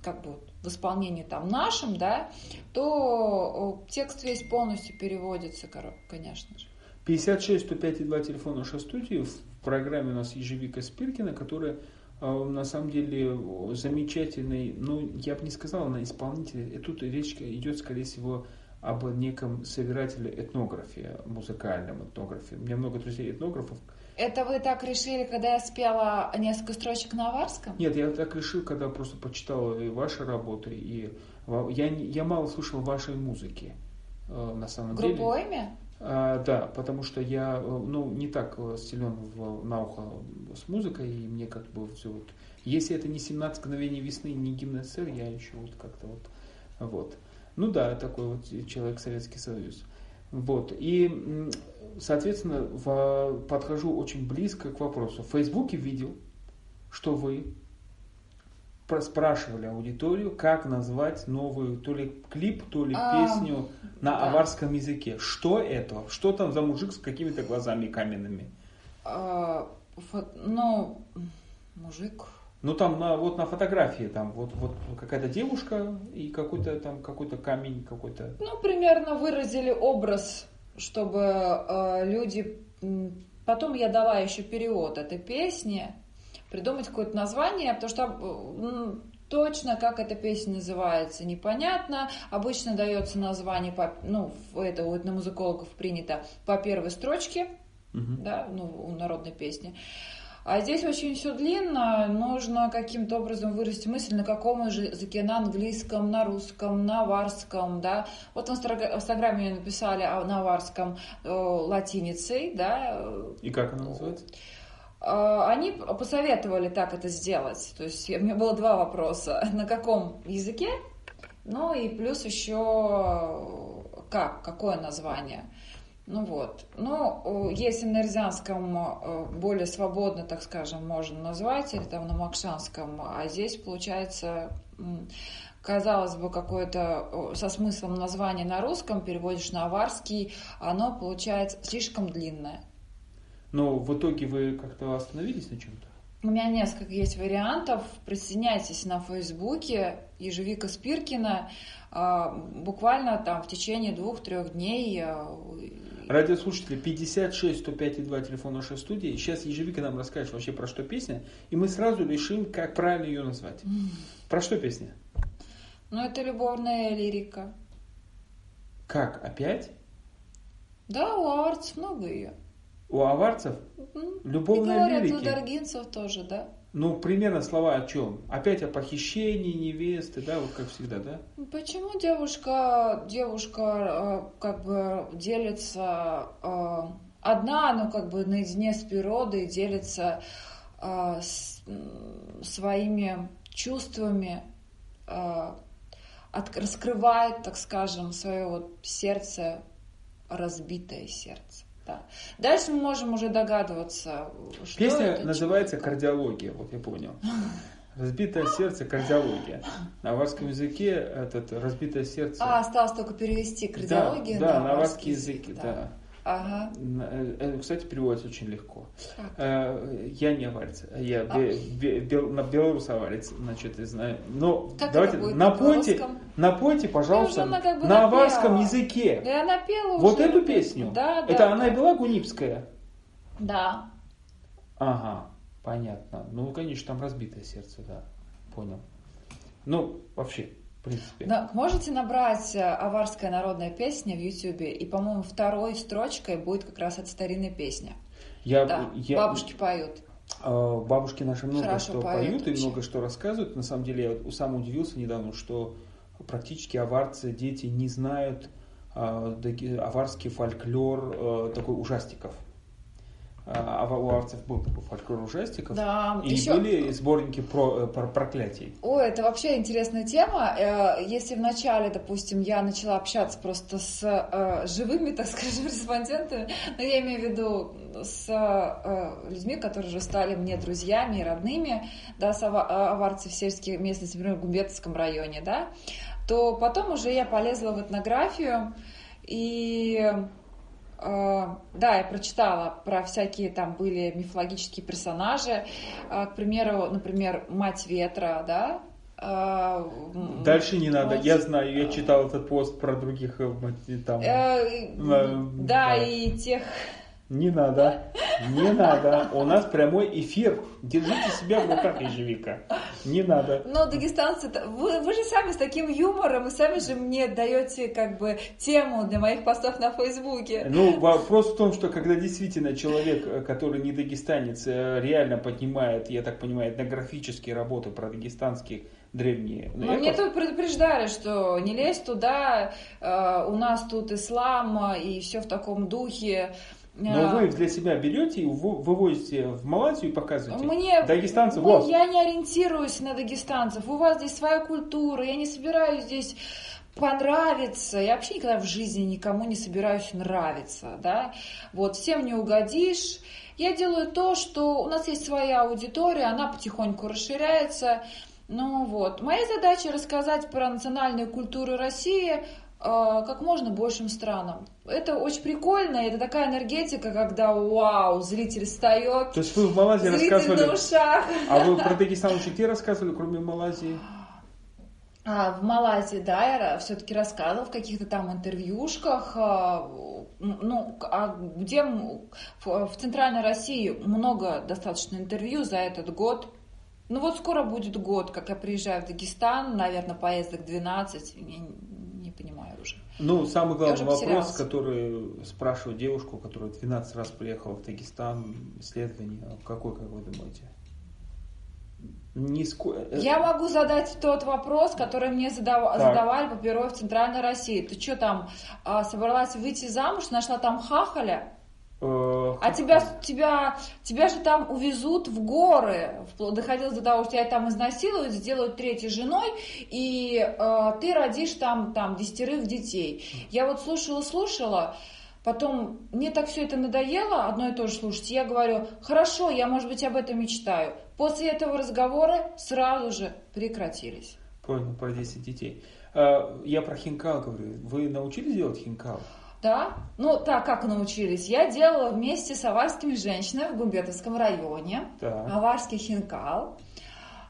как бы в исполнении там нашим, да, то текст весь полностью переводится, конечно же. 56 105 2 телефон нашей студии. В программе у нас Ежевика Спиркина, которая э, на самом деле замечательный, ну, я бы не сказал, она исполнитель. И тут речь идет, скорее всего, об неком собирателе этнографии, музыкальном этнографии. У меня много друзей этнографов, это вы так решили, когда я спела несколько строчек на аварском? Нет, я так решил, когда просто почитал ваши работы, и я, я мало слушал вашей музыки, э, на самом Группу деле. Группу? А, да, потому что я э, ну, не так э, силен в, на ухо с музыкой, и мне как бы все вот... Если это не 17 мгновений весны, не гимн СССР, я еще вот как-то вот... вот. Ну да, такой вот человек Советский Союз. Вот. И соответственно, в, подхожу очень близко к вопросу. В Фейсбуке видел, что вы спрашивали аудиторию, как назвать новую то ли клип, то ли а, песню на да. аварском языке. Что это? Что там за мужик с какими-то глазами каменными? А, ну, мужик. Ну там на, вот на фотографии там вот, вот какая-то девушка и какой-то там какой-то камень какой-то. Ну примерно выразили образ чтобы э, люди... Потом я дала еще перевод этой песни, придумать какое-то название, потому что э, точно, как эта песня называется, непонятно. Обычно дается название, по, ну, это у этномузыкологов принято по первой строчке, угу. да, ну, у народной песни. А здесь очень все длинно, нужно каким-то образом вырасти мысль, на каком языке, на английском, на русском, на варском, да. Вот в Инстаграме написали на варском э, латиницей, да. И как она называется? Э, они посоветовали так это сделать. То есть у меня было два вопроса. На каком языке? Ну и плюс еще как, какое название. Ну вот. Ну, если на Рязанском э, более свободно, так скажем, можно назвать, или там на Макшанском, а здесь получается казалось бы, какое-то со смыслом название на русском, переводишь на аварский, оно получается слишком длинное. Но в итоге вы как-то остановились на чем-то? У меня несколько есть вариантов. Присоединяйтесь на Фейсбуке Ежевика Спиркина. А, буквально там в течение двух-трех дней Радиослушатели 56 105 и 2 телефон нашей студии. Сейчас Ежевика нам расскажет вообще про что песня, и мы сразу решим, как правильно ее назвать. Про что песня? Ну, это любовная лирика. Как, опять? Да, у аварцев много ее. У аварцев? Любовная и говорят, лирики? у даргинцев тоже, да. Ну, примерно слова о чем? Опять о похищении невесты, да, вот как всегда, да? Почему девушка, девушка э, как бы делится э, одна, но как бы наедине с природой делится э, с, своими чувствами, от, раскрывает, так скажем, свое вот сердце, разбитое сердце. Да. Дальше мы можем уже догадываться, что Песня это, называется чего «Кардиология», вот я понял. Разбитое сердце, кардиология. На аварском языке этот разбитое сердце. А, осталось только перевести кардиологию да, да, на аварский язык, язык да. да. Ага. Э, э, кстати, переводится очень легко. Э, я не аварец, я а? бе, бе, на белорусоварец, значит, знаю. Но как давайте напойте, напойте, пожалуйста, на, как бы на аварском языке. Да я напела уже. Вот эту песню. Да, Это да, она и была гунипская? Да. Ага, понятно. Ну, конечно, там разбитое сердце, да. Понял. Ну, вообще, в принципе. Да, можете набрать э, аварская народная песня в Ютьюбе, и, по-моему, второй строчкой будет как раз эта старинная песня. Я, да, я, бабушки поют. А, бабушки наши много Хорошо что поют, поют и много что рассказывают. На самом деле, я сам удивился недавно, что практически аварцы, дети не знают а, аварский фольклор а, такой ужастиков. А, а у авцев был такой фольклор ужастиков. Да, и еще... были сборники про, э, про проклятий. О, это вообще интересная тема. Э, если вначале, допустим, я начала общаться просто с э, живыми, так скажем, респондентами, но я имею в виду с людьми, которые уже стали мне друзьями и родными, да, с аварцев сельских местности, например, в Гумбетовском районе, да, то потом уже я полезла в этнографию и да, я прочитала про всякие там были мифологические персонажи. Э, к примеру, например, Мать Ветра, да, э, Дальше не надо. Я знаю, я читал этот пост про других там. Э, да, да, и тех не надо, не надо. У нас прямой эфир. Держите себя в руках, ежевика. Не надо. Но дагестанцы, вы, вы же сами с таким юмором, вы сами же мне даете как бы тему для моих постов на Фейсбуке. Ну, вопрос в том, что когда действительно человек, э, который не дагестанец, э, реально поднимает, я так понимаю, этнографические работы про дагестанских древние. Но мне тут предупреждали, что не лезь туда, э, у нас тут ислам и все в таком духе. Но вы для себя берете и вывозите в Малайзию и показываете. Мне, Дагестанцы, вот. Я не ориентируюсь на дагестанцев. У вас здесь своя культура. Я не собираюсь здесь понравиться. Я вообще никогда в жизни никому не собираюсь нравиться. Да? Вот, всем не угодишь. Я делаю то, что у нас есть своя аудитория, она потихоньку расширяется. Ну вот, моя задача рассказать про национальную культуру России, а, как можно большим странам. Это очень прикольно, это такая энергетика, когда вау, зритель встает. То есть вы в Малайзии рассказывали... на ушах. А вы про Дагестан еще где рассказывали, кроме Малайзии? А, в Малайзии, да, я все-таки рассказывала в каких-то там интервьюшках, а, ну, а где в Центральной России много достаточно интервью за этот год. Ну вот скоро будет год, как я приезжаю в Дагестан, наверное, поездок 12, ну, самый главный вопрос, который спрашивает девушку, которая 12 раз приехала в Дагестан, исследование, какой, как вы думаете? Ниско... Э, Я могу задать тот вопрос, который мне задав... задавали по первой в Центральной России. Ты что там, а, собралась выйти замуж, нашла там хахаля? Э, а тебя, тебя, тебя же там увезут в горы. Доходилось до того, что тебя там изнасилуют, сделают третьей женой, и э, ты родишь там, там десятерых детей. Я вот слушала, слушала, Потом мне так все это надоело, одно и то же слушать. Я говорю, хорошо, я, может быть, об этом мечтаю. После этого разговора сразу же прекратились. Понял, про 10 детей. А, я про хинкал говорю. Вы научились делать хинкал? Да, ну так как научились. Я делала вместе с аварскими женщинами в Гумбетовском районе. Так. Аварский хинкал.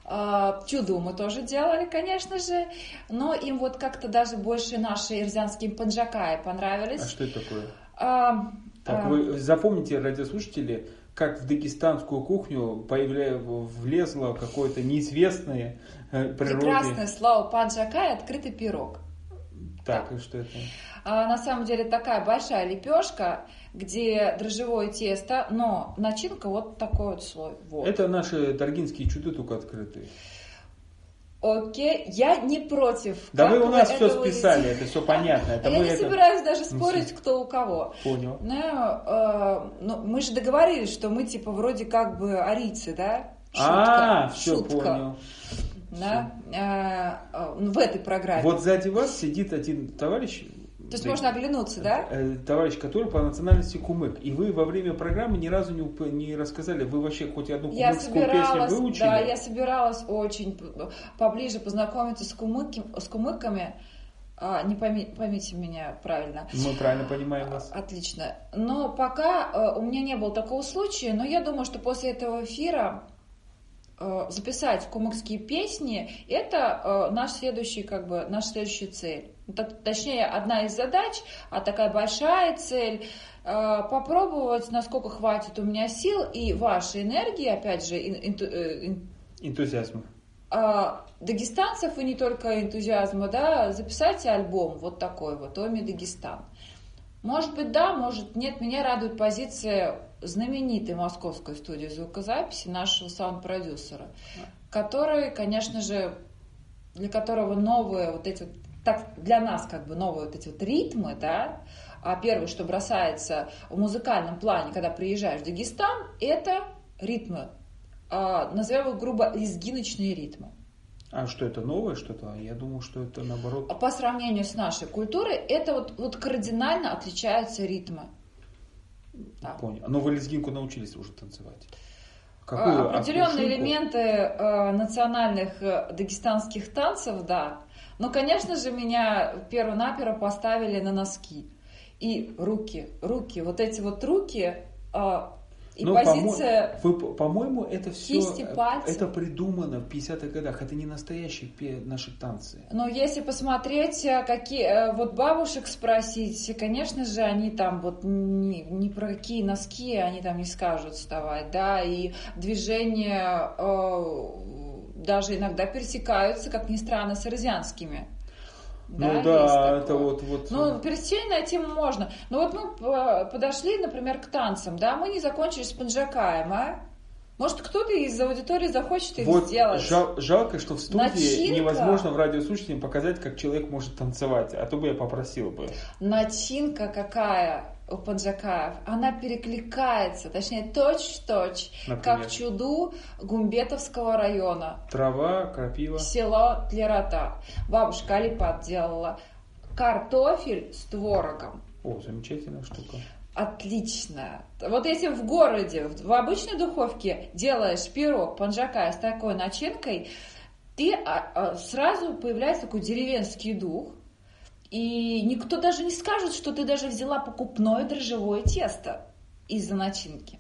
А, Чуду мы тоже делали, конечно же, но им вот как-то даже больше наши ирзянские панджакаи понравились. А что это такое? А, Так, а, вы запомните, радиослушатели, как в дагестанскую кухню появля... влезло какое-то неизвестное э, природе. Прекрасное слово панджакай – открытый пирог. Так, и что это? А, на самом деле такая большая лепешка, где дрожжевое тесто, но начинка вот такой вот слой. Вот. Это наши даргинские чуды только открытые. Окей, я не против. Да Как вы у нас все списали, это все понятно. Это я мы не это собираюсь даже спорить, кто у кого. понял. Ну, э, ну, мы же договорились, что мы типа вроде как бы арийцы, да? А, все шутка. понял. Да? Э, э, в этой программе. Вот сзади вас сидит один товарищ. То есть да, можно оглянуться, да? э, Товарищ, который по национальности кумык. И вы во время программы ни разу не, уп- не рассказали, вы вообще хоть одну Я кумыкскую песню собиралась, выучили? да, я собиралась очень поближе познакомиться с, кумыки, с кумыками. А, не пойми- поймите меня правильно. Мы правильно понимаем вас. Отлично. Но пока э, у меня не было такого случая, но я думаю, что после этого эфира записать кумыкские песни – это э, наш следующий, как бы, наша следующая цель. Точнее, одна из задач, а такая большая цель э, попробовать, насколько хватит у меня сил и вашей энергии, опять же, ин- инту- э, ин- Энтузиазм. а, дагестанцев и не только энтузиазма, да, записать альбом вот такой вот, Оми Дагестан. Может быть, да, может нет. Меня радует позиция знаменитой московской студии звукозаписи нашего саунд-продюсера, который, конечно же, для которого новые вот эти вот, так для нас как бы новые вот эти вот ритмы, да, а первое, что бросается в музыкальном плане, когда приезжаешь в Дагестан, это ритмы, а, назовем их грубо лезгиночные ритмы. А что это новое что-то? Я думал, что это наоборот. По сравнению с нашей культурой, это вот, вот кардинально отличаются ритмы. Да. Понял. Но вы лезгинку научились уже танцевать. А, Определенные Акушинку? элементы э, национальных э, дагестанских танцев, да. Но, конечно же, меня перво-наперво поставили на носки. И руки, руки, вот эти вот руки, э, и Ну, позиция... по-мо- по-моему, это все кисти, пальцев. это придумано в 50-х годах. Это не настоящие наши танцы. Но если посмотреть, э, какие э, вот бабушек спросить, конечно же, они там вот ни, ни про какие носки они там не скажут вставать, да, и движения э, даже иногда пересекаются, как ни странно, с арзианскими. Ну есть да, это вот, вот. Ну, пересечение на тему можно. Но вот мы э, подошли, например, к танцам, да, мы не закончили с панджакаем, а? Может, кто-то из аудитории захочет их вот сделать? жал- жалко, что в студии Начинка. невозможно в радиослушателям показать, как человек может танцевать. А то бы я попросил бы. начинка какая у панджакаев, она перекликается, точнее, точь-в-точь, Например? как чуду Гумбетовского района, Трава, крапива. село Тлерота. Бабушка Алипат делала картофель с творогом. О, замечательная штука. Отлично. Вот если в городе, в обычной духовке делаешь пирог панджакая с такой начинкой, ты а, а, сразу появляется такой деревенский дух, и никто даже не скажет, что ты даже взяла покупное дрожжевое тесто из-за начинки.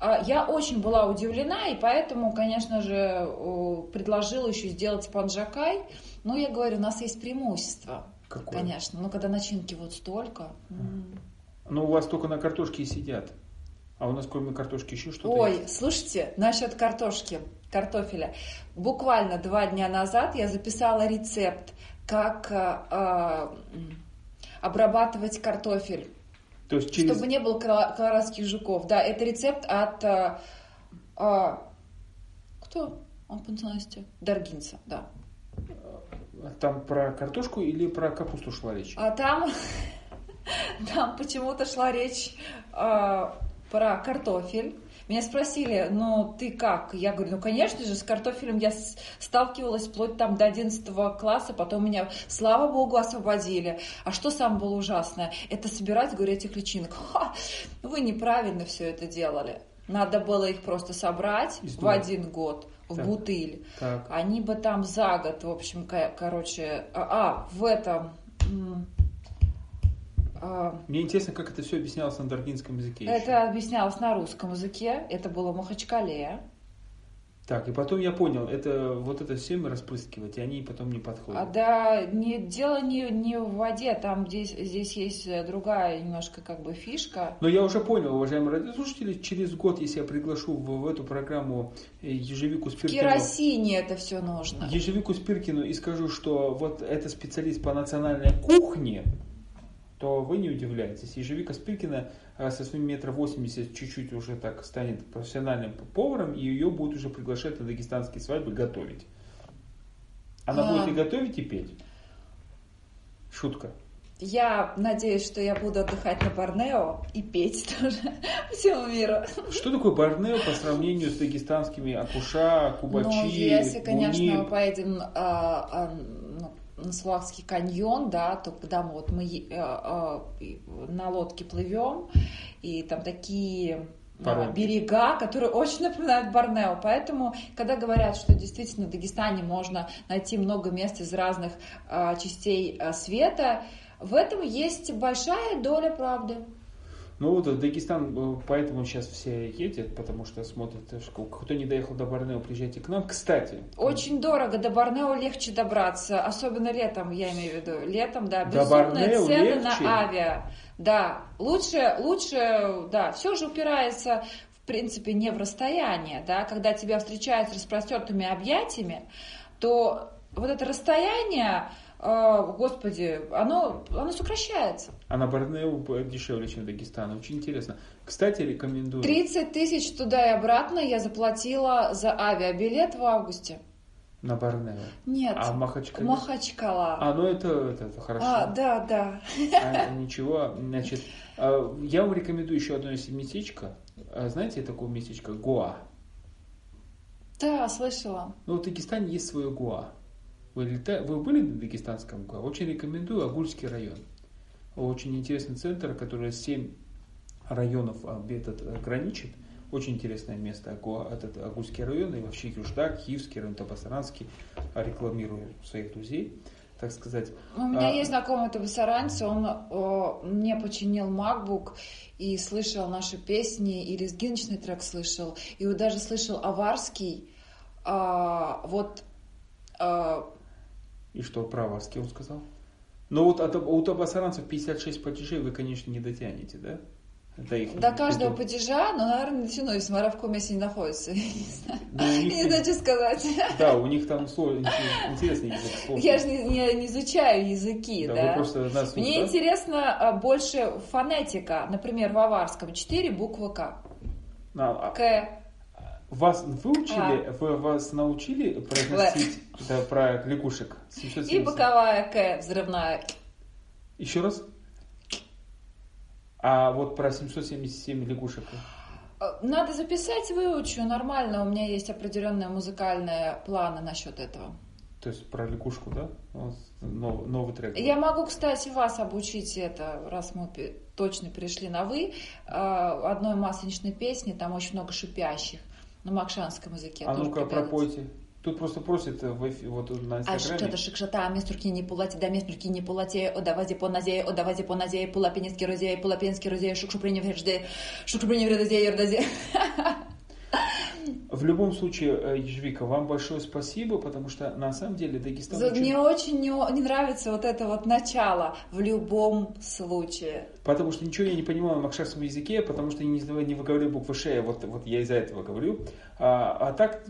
А, Я очень была удивлена, и поэтому, конечно же, предложила еще сделать панджакай. Но я говорю, у нас есть преимущество. Какое? Конечно. Но когда начинки вот столько. Но у вас только на картошке и сидят. А у нас кроме картошки еще что-то Ой, есть? слушайте, насчет картошки, картофеля. Буквально два дня назад я записала рецепт, как м, обрабатывать картофель, То есть через... чтобы не было коло- колорадских жуков. Да, это рецепт от... э, э, кто? Он по национальности? Даргинца, да. Там про картошку или про капусту шла речь? А там, там почему-то шла речь э, про картофель. Меня спросили, ну ты как? Я говорю, ну конечно же, с картофелем я сталкивалась вплоть там до 11 класса, потом меня, слава богу, освободили. А что самое было ужасное? Это собирать, говорю, этих личинок. Ха, вы неправильно все это делали. Надо было их просто собрать в один год в так. бутыль. Так. Они бы там за год, в общем, короче, а, а в этом Мне интересно, как это все объяснялось на даргинском языке. Это еще. объяснялось на русском языке. Это было Махачкале. Так, и потом я понял, это вот это семя распрыскивать, и они потом не подходят. А, да, не, дело не, не в воде, там здесь, здесь есть другая немножко как бы фишка. Но я уже понял, уважаемые радиослушатели, через год, если я приглашу в, в эту программу э, Ежевику Спиркину... В керосине это все нужно. Ежевику Спиркину и скажу, что вот это специалист по национальной кухне, то вы не удивляйтесь. Ежевика Спиркина э, со своим метра восемьдесят чуть-чуть уже так станет профессиональным поваром, и ее будут уже приглашать на дагестанские свадьбы готовить. Она а... будет и готовить, и петь. Шутка. Я надеюсь, что я буду отдыхать на Борнео и петь тоже всему миру. Что такое Борнео по сравнению с дагестанскими Акуша, Кубачи, Ну, если, конечно, Буниль? мы поедем а, а, на Славский каньон, да, то когда мы вот мы э, э, на лодке плывем, и там такие Паромки. берега, которые очень напоминают Борнео. Поэтому, когда говорят, что действительно в Дагестане можно найти много мест из разных э, частей э, света, в этом есть большая доля правды. Ну вот Дагестан, э, поэтому сейчас все едет, потому что смотрят, кто не доехал до Борнео, приезжайте к нам. Кстати. Очень дорого, до Борнео легче добраться, особенно летом, я имею в виду. Летом, да, безумные цены легче. на авиа. Да, лучше, лучше, да, все же упирается в принципе не в расстояние, да, когда тебя встречают с распростертыми объятиями, то вот это расстояние, господи, оно, оно сокращается. А на Борнео дешевле, чем в Дагестане. Очень интересно. Кстати, рекомендую. 30 тысяч туда и обратно я заплатила за авиабилет в августе. На Борнео? Нет. А в Махачкале? Махачкала. А, ну это, это, это хорошо. А, да, да. А, ничего, значит, а, я вам рекомендую еще одно местечко. А, знаете такое местечко? Гоа. Да, слышала. Ну, в Дагестане есть свое Гоа. Вы, лета... вы были в Дагестанском ГУА? Очень рекомендую Агульский район. Очень интересный центр, который 7 районов этот граничит. Очень интересное место, этот Агульский район, и вообще Юждак, Киевский район, Табасаранский, рекламирую своих друзей, так сказать. У меня а... есть знакомый табасаранец, он о, мне починил MacBook и слышал наши песни, и лезгиночный трек слышал, и даже слышал аварский. А, вот а, и что, право, с кем сказал? Но вот от, у табасаранцев 56 падежей вы, конечно, не дотянете, да? До, их, до каждого это... падежа, но, наверное, если в каком месте не находится. Ну, не знаю, что сказать. Да, у них там сложный, интересный язык. Я же не, не, не изучаю языки, да. да? просто нас Мне да? интересно а, больше фонетика. Например, в аварском 4 буквы К. А, К, вас выучили, а. вы, вас научили произносить да, про лягушек? 770. И боковая К взрывная. Еще раз? А вот про 777 лягушек? Э, надо записать, выучу, нормально, у меня есть определенные музыкальные планы насчет этого. То есть про лягушку, да? Новый, новый трек. Я могу, кстати, вас обучить это, раз мы точно перешли на вы, э, одной масленичной песни, там очень много шипящих на макшанском языке. А ну-ка, пропойте. Тут просто эфи, вот на. А шикшата, шикшата, местурки не пулати, да местурки не пулати, о давазе по назе, о давазе по назе, пулапинецкий розе, пулапинский розе, шукшу приневрежде, шукшу приневрежде, ердазе. В любом случае, э, Ежевика, вам большое спасибо, потому что на самом деле Дагестан... очень... Мне очень не, не нравится вот это вот начало в любом случае. Потому что ничего я не понимаю на макшарском языке, потому что я не, не выговорю буквы Ш, вот, вот я из-за этого говорю. А, а так,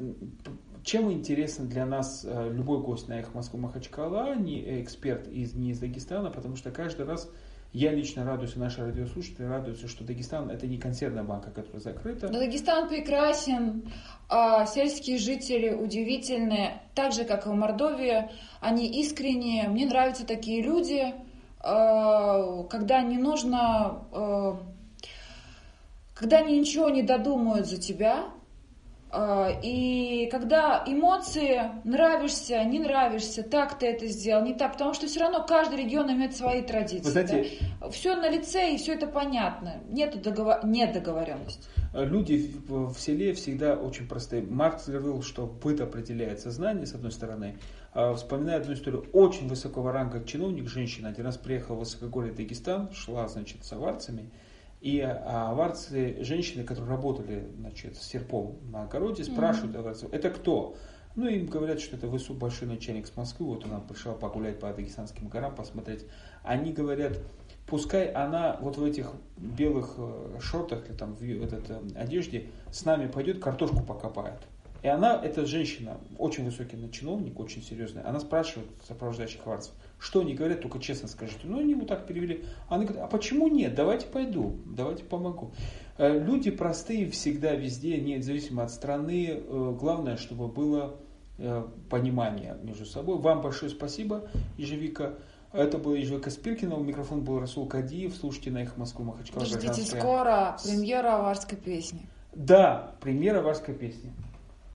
чем интересно для нас э, любой гость на Эхо Москвы Махачкала, не эксперт из, не из Дагестана, потому что каждый раз я лично радуюсь, наши радиослушатели радуются, что Дагестан это не консервная банка, которая закрыта. Но Дагестан прекрасен, а сельские жители удивительные, так же, как и в Мордовии, они искренние. Мне нравятся такие люди, а, когда не нужно а, когда они ничего не додумают за тебя, и когда эмоции, нравишься, не нравишься, так ты это сделал, не так, потому что все равно каждый регион имеет свои традиции. Вы знаете, да? Все на лице и все это понятно. Нет, договор... Нет договоренности. Люди в, в селе всегда очень простые. Маркс говорил, что быт определяет сознание, с одной стороны. А, вспоминаю одну историю. Очень высокого ранга чиновник, женщина, один раз приехала в Высокогорье Дагестан, шла, значит, с аварцами. И а, аварцы, женщины, которые работали значит, с серпом на огороде, спрашивают mm-hmm. аварцев, это кто? Ну, им говорят, что это высокий большой начальник с Москвы, вот она пришла погулять по Дагестанским горам, посмотреть. Они говорят, пускай она вот в этих белых э, шортах или там в этой э, одежде с нами пойдет, картошку покопает. И она, эта женщина, очень высокий чиновник, очень серьезный, она спрашивает сопровождающих аварцев, что они говорят, только честно скажите. Ну, они вот так перевели. Она говорит, а почему нет? Давайте пойду, давайте помогу. Э, люди простые всегда, везде, независимо от страны. Э, главное, чтобы было э, понимание между собой. Вам большое спасибо, Ежевика. Это был Ежевика Спиркина, у микрофона был Расул Кадиев. Слушайте на их Москву Махачкала. Ждите скоро премьера аварской песни. Да, премьера аварской песни.